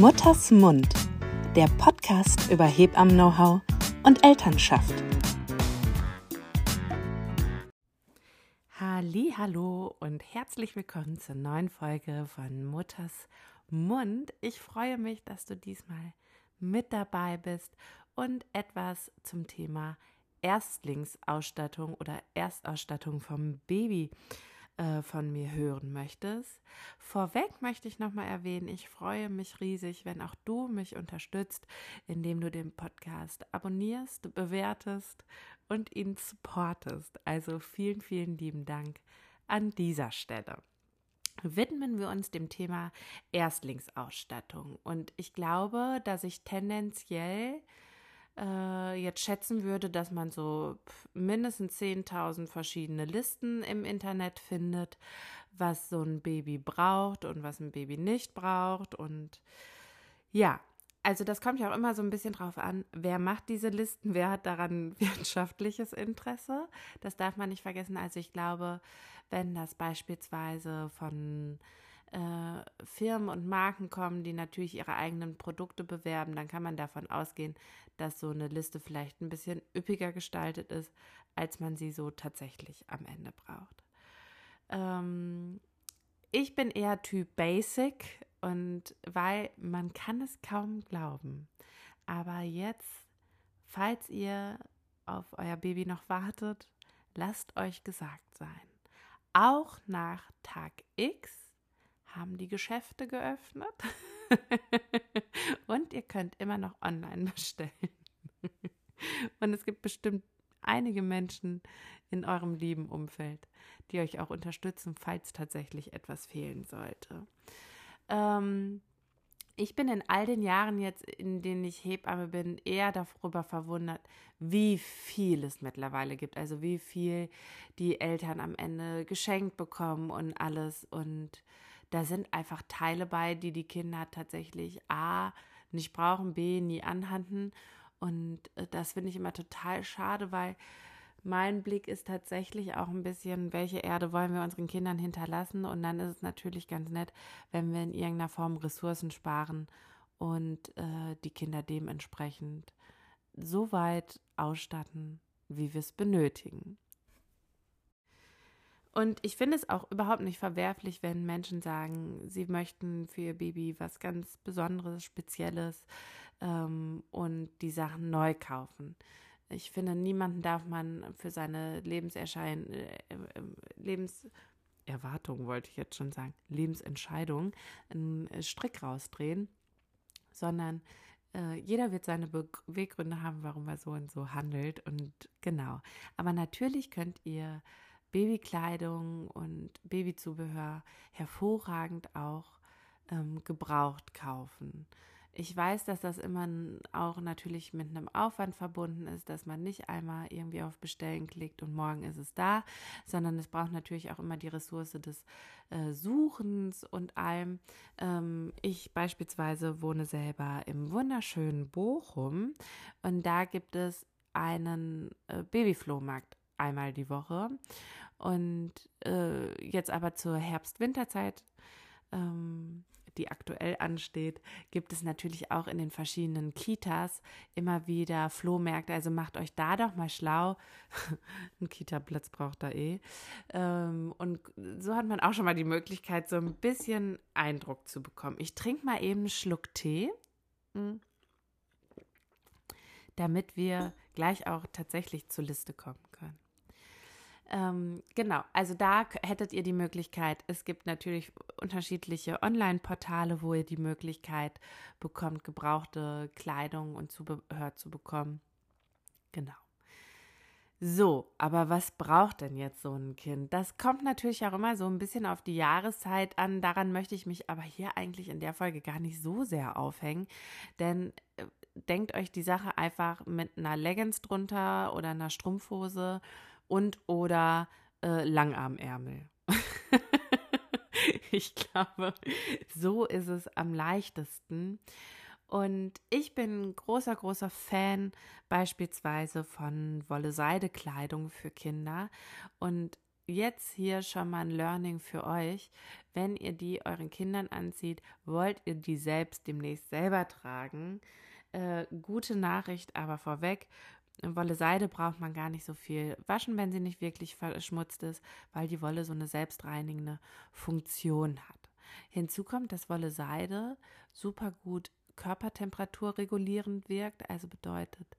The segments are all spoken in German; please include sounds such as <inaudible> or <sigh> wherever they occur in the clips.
Mutters Mund, der Podcast über Hebammen-Know-how und Elternschaft. Hallo und herzlich willkommen zur neuen Folge von Mutters Mund. Ich freue mich, dass du diesmal mit dabei bist und etwas zum Thema Erstlingsausstattung oder Erstausstattung vom Baby äh, von mir hören möchtest. Vorweg möchte ich nochmal erwähnen, ich freue mich riesig, wenn auch du mich unterstützt, indem du den Podcast abonnierst, bewertest und ihn supportest. Also vielen, vielen lieben Dank an dieser Stelle widmen wir uns dem Thema Erstlingsausstattung. Und ich glaube, dass ich tendenziell äh, jetzt schätzen würde, dass man so mindestens 10.000 verschiedene Listen im Internet findet, was so ein Baby braucht und was ein Baby nicht braucht. Und ja, also das kommt ja auch immer so ein bisschen drauf an, wer macht diese Listen, wer hat daran <laughs> wirtschaftliches Interesse. Das darf man nicht vergessen. Also ich glaube, wenn das beispielsweise von äh, Firmen und Marken kommen, die natürlich ihre eigenen Produkte bewerben, dann kann man davon ausgehen, dass so eine Liste vielleicht ein bisschen üppiger gestaltet ist, als man sie so tatsächlich am Ende braucht. Ähm, ich bin eher Typ Basic und weil man kann es kaum glauben. Aber jetzt, falls ihr auf euer Baby noch wartet, lasst euch gesagt sein. Auch nach Tag X haben die Geschäfte geöffnet <laughs> und ihr könnt immer noch online bestellen. <laughs> und es gibt bestimmt einige Menschen in eurem lieben Umfeld, die euch auch unterstützen, falls tatsächlich etwas fehlen sollte. Ähm, ich bin in all den Jahren jetzt, in denen ich Hebamme bin, eher darüber verwundert, wie viel es mittlerweile gibt. Also wie viel die Eltern am Ende geschenkt bekommen und alles. Und da sind einfach Teile bei, die die Kinder tatsächlich A nicht brauchen, B nie anhanden. Und äh, das finde ich immer total schade, weil mein Blick ist tatsächlich auch ein bisschen, welche Erde wollen wir unseren Kindern hinterlassen. Und dann ist es natürlich ganz nett, wenn wir in irgendeiner Form Ressourcen sparen und äh, die Kinder dementsprechend so weit ausstatten, wie wir es benötigen. Und ich finde es auch überhaupt nicht verwerflich, wenn Menschen sagen, sie möchten für ihr Baby was ganz Besonderes, Spezielles ähm, und die Sachen neu kaufen. Ich finde, niemanden darf man für seine Lebenserschein äh, äh, Lebenserwartung, wollte ich jetzt schon sagen, Lebensentscheidung, einen Strick rausdrehen, sondern äh, jeder wird seine Beweggründe haben, warum er so und so handelt. Und genau. Aber natürlich könnt ihr Babykleidung und Babyzubehör hervorragend auch ähm, gebraucht kaufen. Ich weiß, dass das immer auch natürlich mit einem Aufwand verbunden ist, dass man nicht einmal irgendwie auf Bestellen klickt und morgen ist es da, sondern es braucht natürlich auch immer die Ressource des äh, Suchens und allem. Ähm, ich beispielsweise wohne selber im wunderschönen Bochum und da gibt es einen äh, Babyflohmarkt einmal die Woche. Und äh, jetzt aber zur Herbst-Winterzeit, ähm, die aktuell ansteht, gibt es natürlich auch in den verschiedenen Kitas immer wieder Flohmärkte. Also macht euch da doch mal schlau. <laughs> Ein Kita-Platz braucht da eh. Ähm, und so hat man auch schon mal die Möglichkeit, so ein bisschen Eindruck zu bekommen. Ich trinke mal eben einen Schluck Tee. Hm damit wir gleich auch tatsächlich zur Liste kommen können. Ähm, genau, also da hättet ihr die Möglichkeit, es gibt natürlich unterschiedliche Online-Portale, wo ihr die Möglichkeit bekommt, gebrauchte Kleidung und Zubehör zu bekommen. Genau. So, aber was braucht denn jetzt so ein Kind? Das kommt natürlich auch immer so ein bisschen auf die Jahreszeit an. Daran möchte ich mich aber hier eigentlich in der Folge gar nicht so sehr aufhängen. Denn äh, denkt euch die Sache einfach mit einer Leggings drunter oder einer Strumpfhose und oder äh, Langarmärmel. <laughs> ich glaube, so ist es am leichtesten. Und ich bin großer, großer Fan beispielsweise von Wolle-Seide-Kleidung für Kinder. Und jetzt hier schon mal ein Learning für euch. Wenn ihr die euren Kindern anzieht, wollt ihr die selbst demnächst selber tragen. Äh, gute Nachricht aber vorweg. Wolle Seide braucht man gar nicht so viel waschen, wenn sie nicht wirklich verschmutzt ist, weil die Wolle so eine selbstreinigende Funktion hat. Hinzu kommt, dass Wolle Seide super gut Körpertemperatur regulierend wirkt, also bedeutet,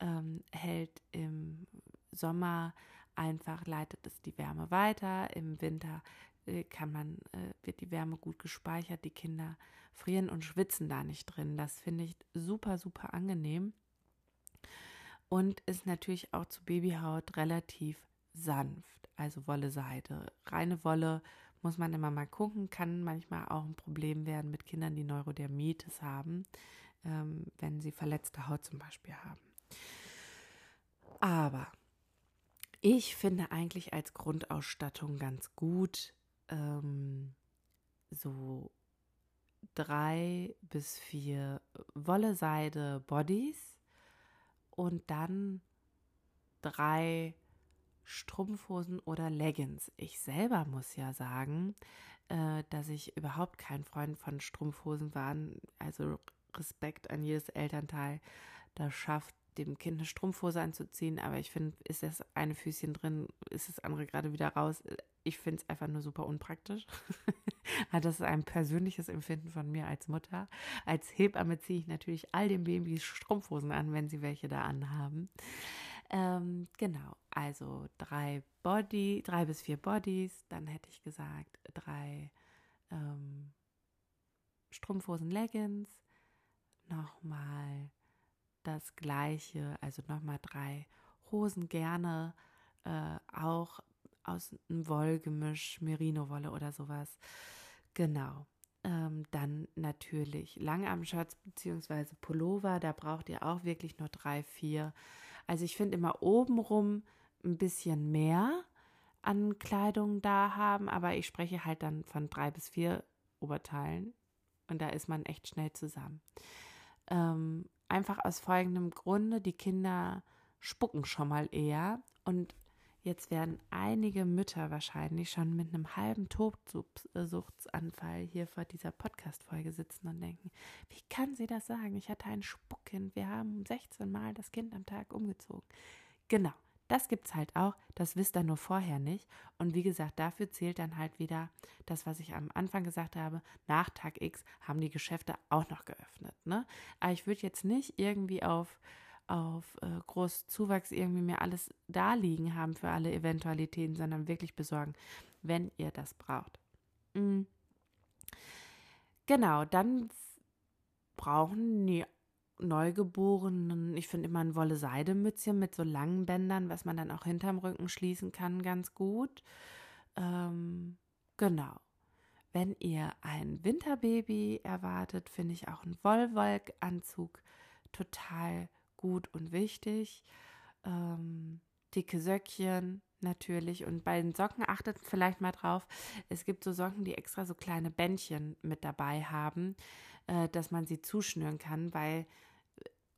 ähm, hält im Sommer einfach, leitet es die Wärme weiter, im Winter äh, kann man, äh, wird die Wärme gut gespeichert, die Kinder frieren und schwitzen da nicht drin. Das finde ich super, super angenehm und ist natürlich auch zu Babyhaut relativ sanft, also Wolle Seide. Reine Wolle muss man immer mal gucken, kann manchmal auch ein Problem werden mit Kindern, die Neurodermitis haben, ähm, wenn sie verletzte Haut zum Beispiel haben. Aber ich finde eigentlich als Grundausstattung ganz gut ähm, so drei bis vier Wolle-Seide-Bodies und dann drei Strumpfhosen oder Leggings. Ich selber muss ja sagen, äh, dass ich überhaupt kein Freund von Strumpfhosen war. Also Respekt an jedes Elternteil, das schafft, dem Kind eine Strumpfhose anzuziehen. Aber ich finde, ist das eine Füßchen drin, ist das andere gerade wieder raus. Ich finde es einfach nur super unpraktisch. <laughs> das ist ein persönliches Empfinden von mir als Mutter. Als Hebamme ziehe ich natürlich all den Babys Strumpfhosen an, wenn sie welche da anhaben. Ähm, genau, also drei Body, drei bis vier Bodies, dann hätte ich gesagt drei ähm, Strumpfhosen, Leggings, nochmal das gleiche, also nochmal drei Hosen gerne, äh, auch aus einem Wollgemisch, Merino-Wolle oder sowas. Genau. Ähm, dann natürlich Langarm-Shirts bzw. Pullover, da braucht ihr auch wirklich nur drei, vier. Also ich finde immer obenrum ein bisschen mehr an Kleidung da haben, aber ich spreche halt dann von drei bis vier Oberteilen und da ist man echt schnell zusammen. Ähm, einfach aus folgendem Grunde, die Kinder spucken schon mal eher und Jetzt werden einige Mütter wahrscheinlich schon mit einem halben Tobsuchtsanfall hier vor dieser Podcast-Folge sitzen und denken, wie kann sie das sagen? Ich hatte ein Spuckkind. Wir haben 16 Mal das Kind am Tag umgezogen. Genau, das gibt es halt auch. Das wisst ihr nur vorher nicht. Und wie gesagt, dafür zählt dann halt wieder das, was ich am Anfang gesagt habe. Nach Tag X haben die Geschäfte auch noch geöffnet. Ne? Aber ich würde jetzt nicht irgendwie auf auf äh, Großzuwachs irgendwie mir alles da liegen haben für alle Eventualitäten, sondern wirklich besorgen, wenn ihr das braucht. Mhm. Genau, dann brauchen die Neugeborenen, ich finde immer ein Wolle-Seide-Mützchen mit so langen Bändern, was man dann auch hinterm Rücken schließen kann, ganz gut. Ähm, genau. Wenn ihr ein Winterbaby erwartet, finde ich auch einen Wollwolkanzug total gut und wichtig. Ähm, dicke Söckchen natürlich. Und bei den Socken achtet vielleicht mal drauf. Es gibt so Socken, die extra so kleine Bändchen mit dabei haben, äh, dass man sie zuschnüren kann, weil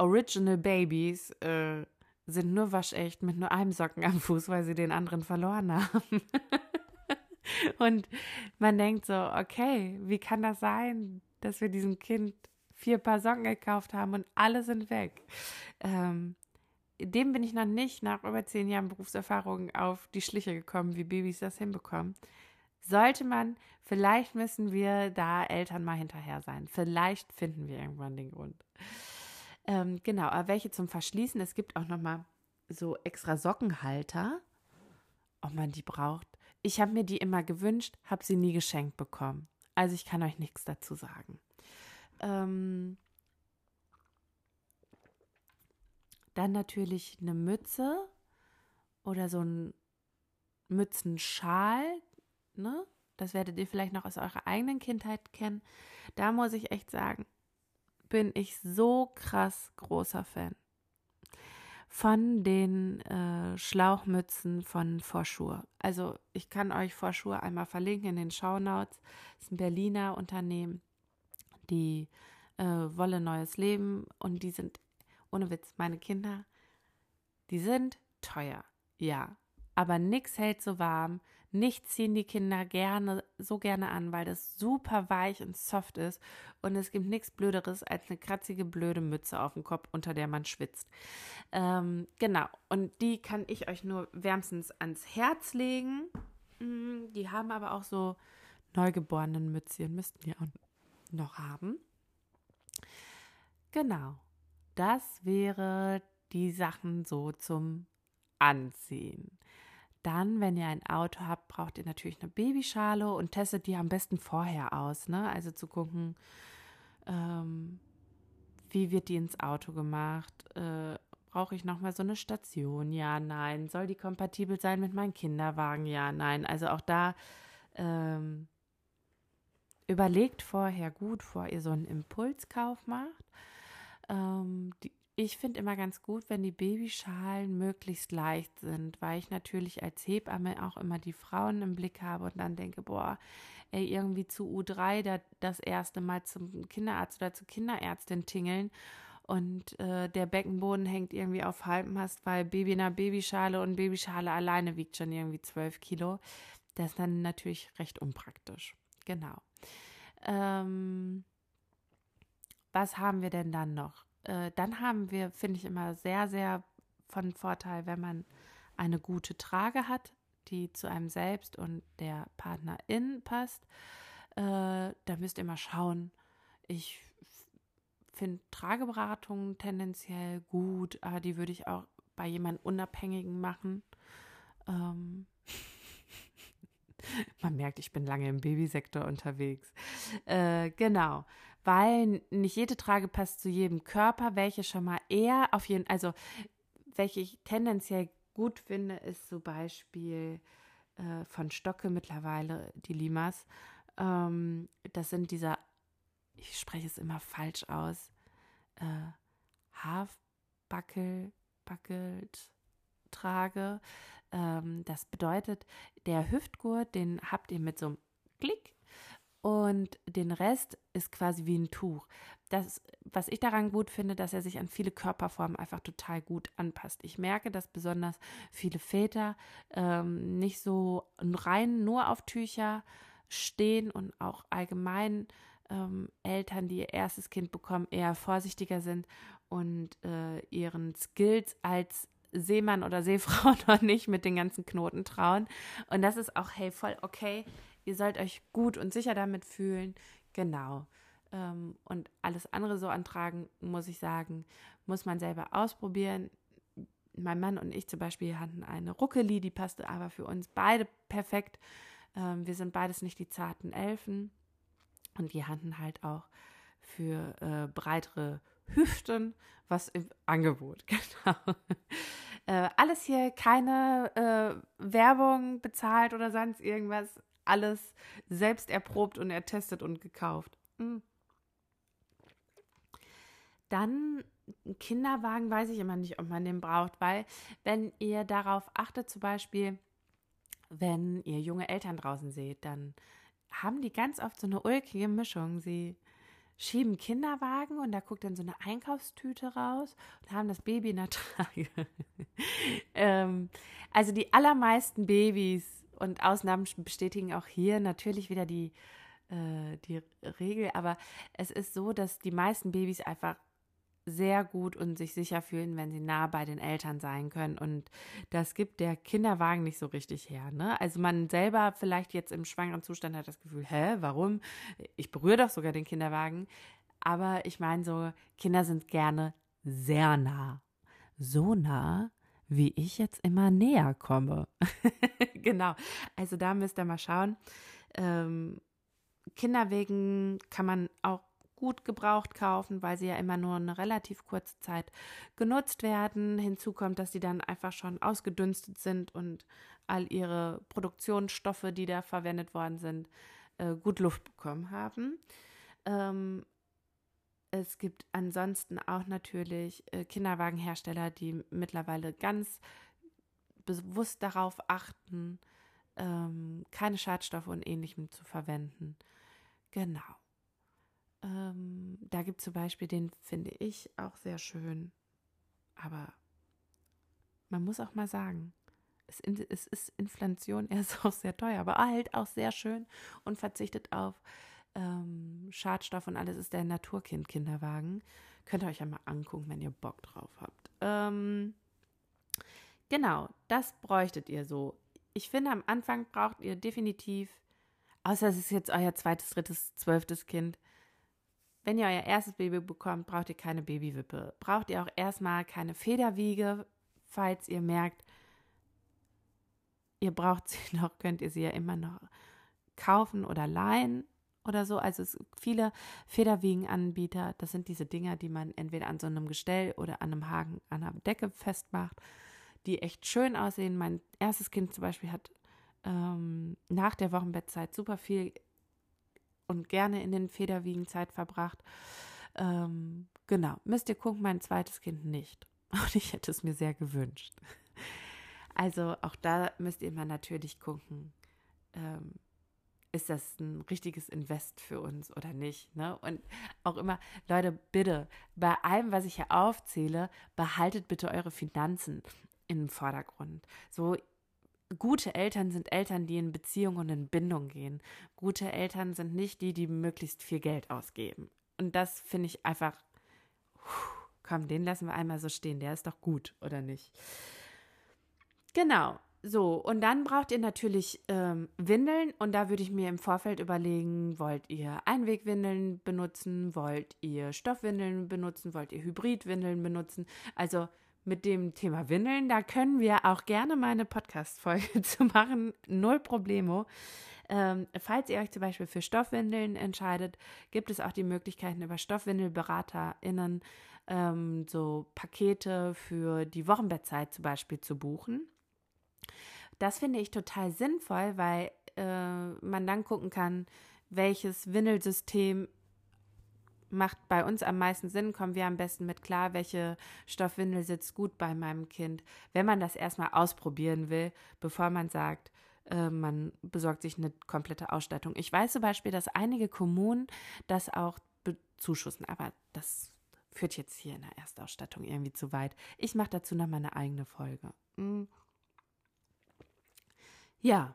Original Babies äh, sind nur waschecht mit nur einem Socken am Fuß, weil sie den anderen verloren haben. <laughs> und man denkt so, okay, wie kann das sein, dass wir diesem Kind vier Paar Socken gekauft haben und alle sind weg. Ähm, dem bin ich noch nicht nach über zehn Jahren Berufserfahrung auf die Schliche gekommen, wie Babys das hinbekommen. Sollte man, vielleicht müssen wir da Eltern mal hinterher sein. Vielleicht finden wir irgendwann den Grund. Ähm, genau, aber welche zum Verschließen? Es gibt auch noch mal so extra Sockenhalter, ob man die braucht. Ich habe mir die immer gewünscht, habe sie nie geschenkt bekommen. Also ich kann euch nichts dazu sagen. Ähm, dann natürlich eine Mütze oder so ein Mützenschal, ne? Das werdet ihr vielleicht noch aus eurer eigenen Kindheit kennen. Da muss ich echt sagen, bin ich so krass großer Fan von den äh, Schlauchmützen von Vorschur. Also ich kann euch Vorschur einmal verlinken in den Shownotes. Das ist ein Berliner Unternehmen die äh, Wolle Neues Leben und die sind, ohne Witz, meine Kinder, die sind teuer, ja. aber nichts hält so warm. Nichts ziehen die Kinder gerne, so gerne an, weil das super weich und soft ist. Und es gibt nichts Blöderes als eine kratzige, blöde Mütze auf dem Kopf, unter der man schwitzt. Ähm, genau. Und die kann ich euch nur wärmstens ans Herz legen. Mm, die haben aber auch so neugeborenen Mützchen, müssten die auch noch haben. Genau. Das wäre die Sachen so zum Anziehen. Dann, wenn ihr ein Auto habt, braucht ihr natürlich eine Babyschale und testet die am besten vorher aus. Ne? Also zu gucken, ähm, wie wird die ins Auto gemacht? Äh, Brauche ich nochmal so eine Station? Ja, nein. Soll die kompatibel sein mit meinem Kinderwagen? Ja, nein. Also auch da ähm, überlegt vorher gut, bevor ihr so einen Impulskauf macht. Ähm, die, ich finde immer ganz gut, wenn die Babyschalen möglichst leicht sind, weil ich natürlich als Hebamme auch immer die Frauen im Blick habe und dann denke, boah, ey, irgendwie zu U3 da, das erste Mal zum Kinderarzt oder zur Kinderärztin tingeln und äh, der Beckenboden hängt irgendwie auf Halbmast, weil Baby in der Babyschale und Babyschale alleine wiegt schon irgendwie 12 Kilo. Das ist dann natürlich recht unpraktisch. Genau. Ähm, was haben wir denn dann noch? Äh, dann haben wir, finde ich immer sehr, sehr von Vorteil, wenn man eine gute Trage hat, die zu einem selbst und der Partnerin passt. Äh, da müsst ihr mal schauen. Ich finde Trageberatungen tendenziell gut, aber die würde ich auch bei jemandem Unabhängigen machen. Ähm <laughs> Man merkt, ich bin lange im Babysektor unterwegs. Äh, genau weil nicht jede Trage passt zu jedem Körper. Welche schon mal eher auf jeden, also welche ich tendenziell gut finde, ist zum Beispiel äh, von Stocke mittlerweile die Limas. Ähm, das sind dieser, ich spreche es immer falsch aus, äh, Halfbuckle, buckelt Trage. Ähm, das bedeutet, der Hüftgurt, den habt ihr mit so einem Klick und den Rest ist quasi wie ein Tuch. Das, was ich daran gut finde, dass er sich an viele Körperformen einfach total gut anpasst. Ich merke, dass besonders viele Väter ähm, nicht so rein nur auf Tücher stehen und auch allgemein ähm, Eltern, die ihr erstes Kind bekommen, eher vorsichtiger sind und äh, ihren Skills als Seemann oder Seefrau <laughs> noch nicht mit den ganzen Knoten trauen. Und das ist auch, hey, voll okay. Ihr sollt euch gut und sicher damit fühlen. Genau. Ähm, und alles andere so antragen, muss ich sagen, muss man selber ausprobieren. Mein Mann und ich zum Beispiel hatten eine Ruckeli, die passte aber für uns beide perfekt. Ähm, wir sind beides nicht die zarten Elfen. Und die hatten halt auch für äh, breitere Hüften was im Angebot. <laughs> Genau. Äh, alles hier keine äh, Werbung bezahlt oder sonst irgendwas alles selbst erprobt und ertestet und gekauft. Mhm. Dann Kinderwagen weiß ich immer nicht, ob man den braucht, weil wenn ihr darauf achtet, zum Beispiel, wenn ihr junge Eltern draußen seht, dann haben die ganz oft so eine ulkige Mischung. Sie schieben Kinderwagen und da guckt dann so eine Einkaufstüte raus und haben das Baby in der <laughs> Trage. ähm, also die allermeisten Babys und Ausnahmen bestätigen auch hier natürlich wieder die, äh, die Regel. Aber es ist so, dass die meisten Babys einfach sehr gut und sich sicher fühlen, wenn sie nah bei den Eltern sein können. Und das gibt der Kinderwagen nicht so richtig her. Ne? Also man selber vielleicht jetzt im schwangeren Zustand hat das Gefühl, hä, warum? Ich berühre doch sogar den Kinderwagen. Aber ich meine so, Kinder sind gerne sehr nah. So nah, wie ich jetzt immer näher komme. <laughs> genau. Also da müsst ihr mal schauen. Ähm, Kinderwegen kann man auch gut gebraucht kaufen, weil sie ja immer nur eine relativ kurze Zeit genutzt werden. Hinzu kommt, dass sie dann einfach schon ausgedünstet sind und all ihre Produktionsstoffe, die da verwendet worden sind, äh, gut Luft bekommen haben. Ähm, es gibt ansonsten auch natürlich äh, Kinderwagenhersteller, die mittlerweile ganz bewusst darauf achten, ähm, keine Schadstoffe und ähnlichem zu verwenden. Genau. Ähm, da gibt es zum Beispiel den, finde ich, auch sehr schön. Aber man muss auch mal sagen, es, es ist Inflation, er ist <laughs> auch sehr teuer, aber halt auch sehr schön und verzichtet auf ähm, Schadstoff und alles ist der Naturkind-Kinderwagen. Könnt ihr euch ja mal angucken, wenn ihr Bock drauf habt. Ähm, genau, das bräuchtet ihr so. Ich finde, am Anfang braucht ihr definitiv, außer es ist jetzt euer zweites, drittes, zwölftes Kind, wenn ihr euer erstes Baby bekommt, braucht ihr keine Babywippe. Braucht ihr auch erstmal keine Federwiege, falls ihr merkt, ihr braucht sie <laughs> noch, könnt ihr sie ja immer noch kaufen oder leihen oder so. Also es viele Federwiegenanbieter, das sind diese Dinger, die man entweder an so einem Gestell oder an einem Haken an einer Decke festmacht, die echt schön aussehen. Mein erstes Kind zum Beispiel hat ähm, nach der Wochenbettzeit super viel und gerne in den Federwiegen Zeit verbracht. Ähm, genau, müsst ihr gucken, mein zweites Kind nicht. <laughs> Und ich hätte es mir sehr gewünscht. Also auch da müsst ihr mal natürlich gucken, ähm, ist das ein richtiges Invest für uns oder nicht? Ne? Und auch immer, Leute, bitte, bei allem, was ich hier aufzähle, behaltet bitte eure Finanzen im Vordergrund. So, gute Eltern sind Eltern, die in Beziehung und in Bindung gehen. Gute Eltern sind nicht die, die möglichst viel Geld ausgeben. Und das finde ich einfach, komm, den lassen wir einmal so stehen. Der ist doch gut, oder nicht? Genau. So, und dann braucht ihr natürlich ähm, Windeln und da würde ich mir im Vorfeld überlegen, wollt ihr Einwegwindeln benutzen, wollt ihr Stoffwindeln benutzen, wollt ihr Hybridwindeln benutzen? Also mit dem Thema Windeln, da können wir auch gerne mal eine Podcast-Folge <laughs> zu machen. Null Problemo. Ähm, falls ihr euch zum Beispiel für Stoffwindeln entscheidet, gibt es auch die Möglichkeiten über StoffwindelberaterInnen ähm, so Pakete für die Wochenbettzeit zum Beispiel zu buchen. Das finde ich total sinnvoll, weil äh, man dann gucken kann, welches Windelsystem macht bei uns am meisten Sinn, kommen wir am besten mit klar, welche Stoffwindel sitzt gut bei meinem Kind, wenn man das erstmal ausprobieren will, bevor man sagt, äh, man besorgt sich eine komplette Ausstattung. Ich weiß zum Beispiel, dass einige Kommunen das auch bezuschussen, aber das führt jetzt hier in der Erstausstattung irgendwie zu weit. Ich mache dazu noch mal eine eigene Folge. Mhm. Ja,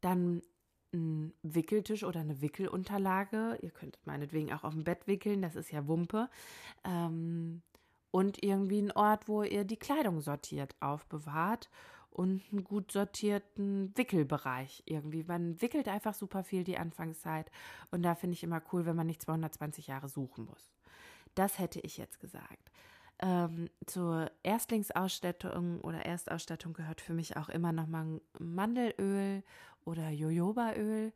dann ein Wickeltisch oder eine Wickelunterlage. Ihr könnt meinetwegen auch auf dem Bett wickeln, das ist ja Wumpe. Ähm, und irgendwie einen Ort, wo ihr die Kleidung sortiert aufbewahrt und einen gut sortierten Wickelbereich irgendwie. Man wickelt einfach super viel die Anfangszeit und da finde ich immer cool, wenn man nicht 220 Jahre suchen muss. Das hätte ich jetzt gesagt. Ähm, zur Erstlingsausstattung oder Erstausstattung gehört für mich auch immer noch mal Mandelöl oder Jojobaöl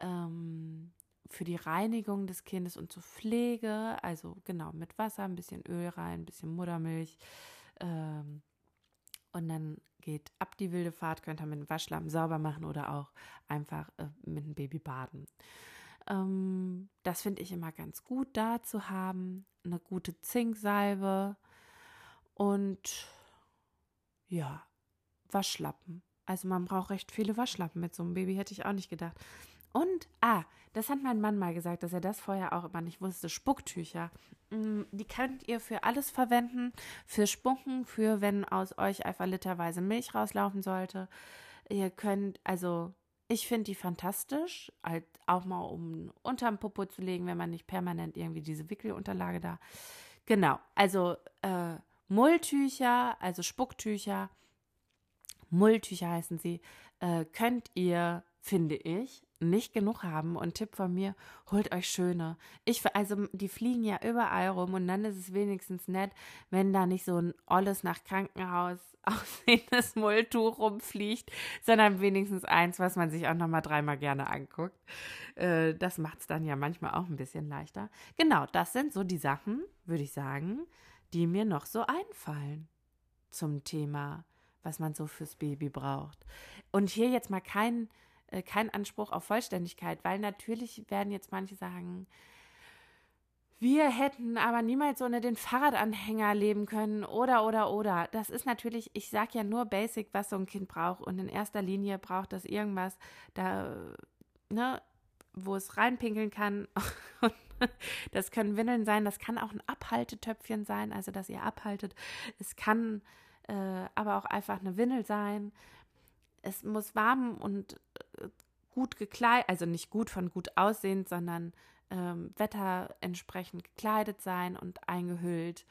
ähm, für die Reinigung des Kindes und zur Pflege. Also genau mit Wasser, ein bisschen Öl rein, ein bisschen Muttermilch. Ähm, und dann geht ab die wilde Fahrt, könnt ihr mit dem Waschlappen sauber machen oder auch einfach äh, mit dem Baby baden. Ähm, das finde ich immer ganz gut da zu haben. Eine gute Zinksalbe und ja, Waschlappen. Also man braucht recht viele Waschlappen mit so einem Baby, hätte ich auch nicht gedacht. Und, ah, das hat mein Mann mal gesagt, dass er das vorher auch immer nicht wusste. Spucktücher. Mm, die könnt ihr für alles verwenden. Für Spucken, für wenn aus euch einfach literweise Milch rauslaufen sollte. Ihr könnt, also ich finde die fantastisch, halt auch mal um unterm Popo zu legen, wenn man nicht permanent irgendwie diese Wickelunterlage da. Genau, also äh, Mulltücher, also Spucktücher, Mulltücher heißen sie, äh, könnt ihr, finde ich, nicht genug haben. Und Tipp von mir, holt euch schöne. Ich, also die fliegen ja überall rum und dann ist es wenigstens nett, wenn da nicht so ein olles nach Krankenhaus <laughs> aussehendes Mulltuch rumfliegt, sondern wenigstens eins, was man sich auch nochmal dreimal gerne anguckt. Äh, das macht es dann ja manchmal auch ein bisschen leichter. Genau, das sind so die Sachen, würde ich sagen, die mir noch so einfallen zum Thema, was man so fürs Baby braucht. Und hier jetzt mal kein äh, kein Anspruch auf Vollständigkeit, weil natürlich werden jetzt manche sagen, wir hätten aber niemals ohne den Fahrradanhänger leben können oder oder oder. Das ist natürlich, ich sage ja nur basic, was so ein Kind braucht und in erster Linie braucht das irgendwas, da, ne, wo es reinpinkeln kann. <laughs> das können Windeln sein, das kann auch ein Abhaltetöpfchen sein, also dass ihr abhaltet. Es kann äh, aber auch einfach eine Windel sein. Es muss warm und äh, gut gekleidet, also nicht gut von gut aussehend, sondern ähm, Wetter entsprechend gekleidet sein und eingehüllt.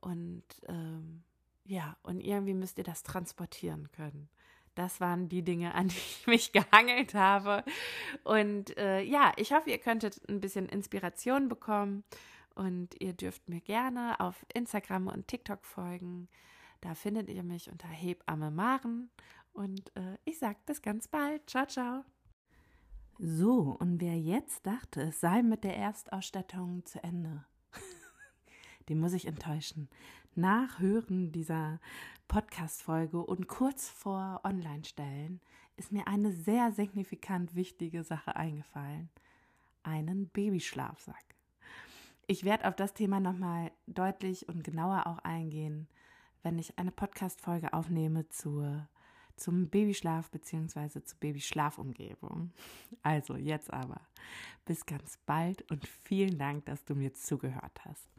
Und ähm, ja, und irgendwie müsst ihr das transportieren können. Das waren die Dinge, an die ich mich <laughs> gehangelt habe. Und äh, ja, ich hoffe, ihr könntet ein bisschen Inspiration bekommen. Und ihr dürft mir gerne auf Instagram und TikTok folgen. Da findet ihr mich unter Hebamme Maren. Und äh, ich sage bis ganz bald. Ciao, ciao. So, und wer jetzt dachte, es sei mit der Erstausstattung zu Ende, <laughs> den muss ich enttäuschen. Nach Hören dieser Podcast-Folge und kurz vor Online-Stellen ist mir eine sehr signifikant wichtige Sache eingefallen. Einen Babyschlafsack. Ich werde auf das Thema nochmal deutlich und genauer auch eingehen, wenn ich eine Podcast-Folge aufnehme zur, zum Babyschlaf bzw. zur Babyschlafumgebung. Also jetzt aber. Bis ganz bald und vielen Dank, dass du mir zugehört hast.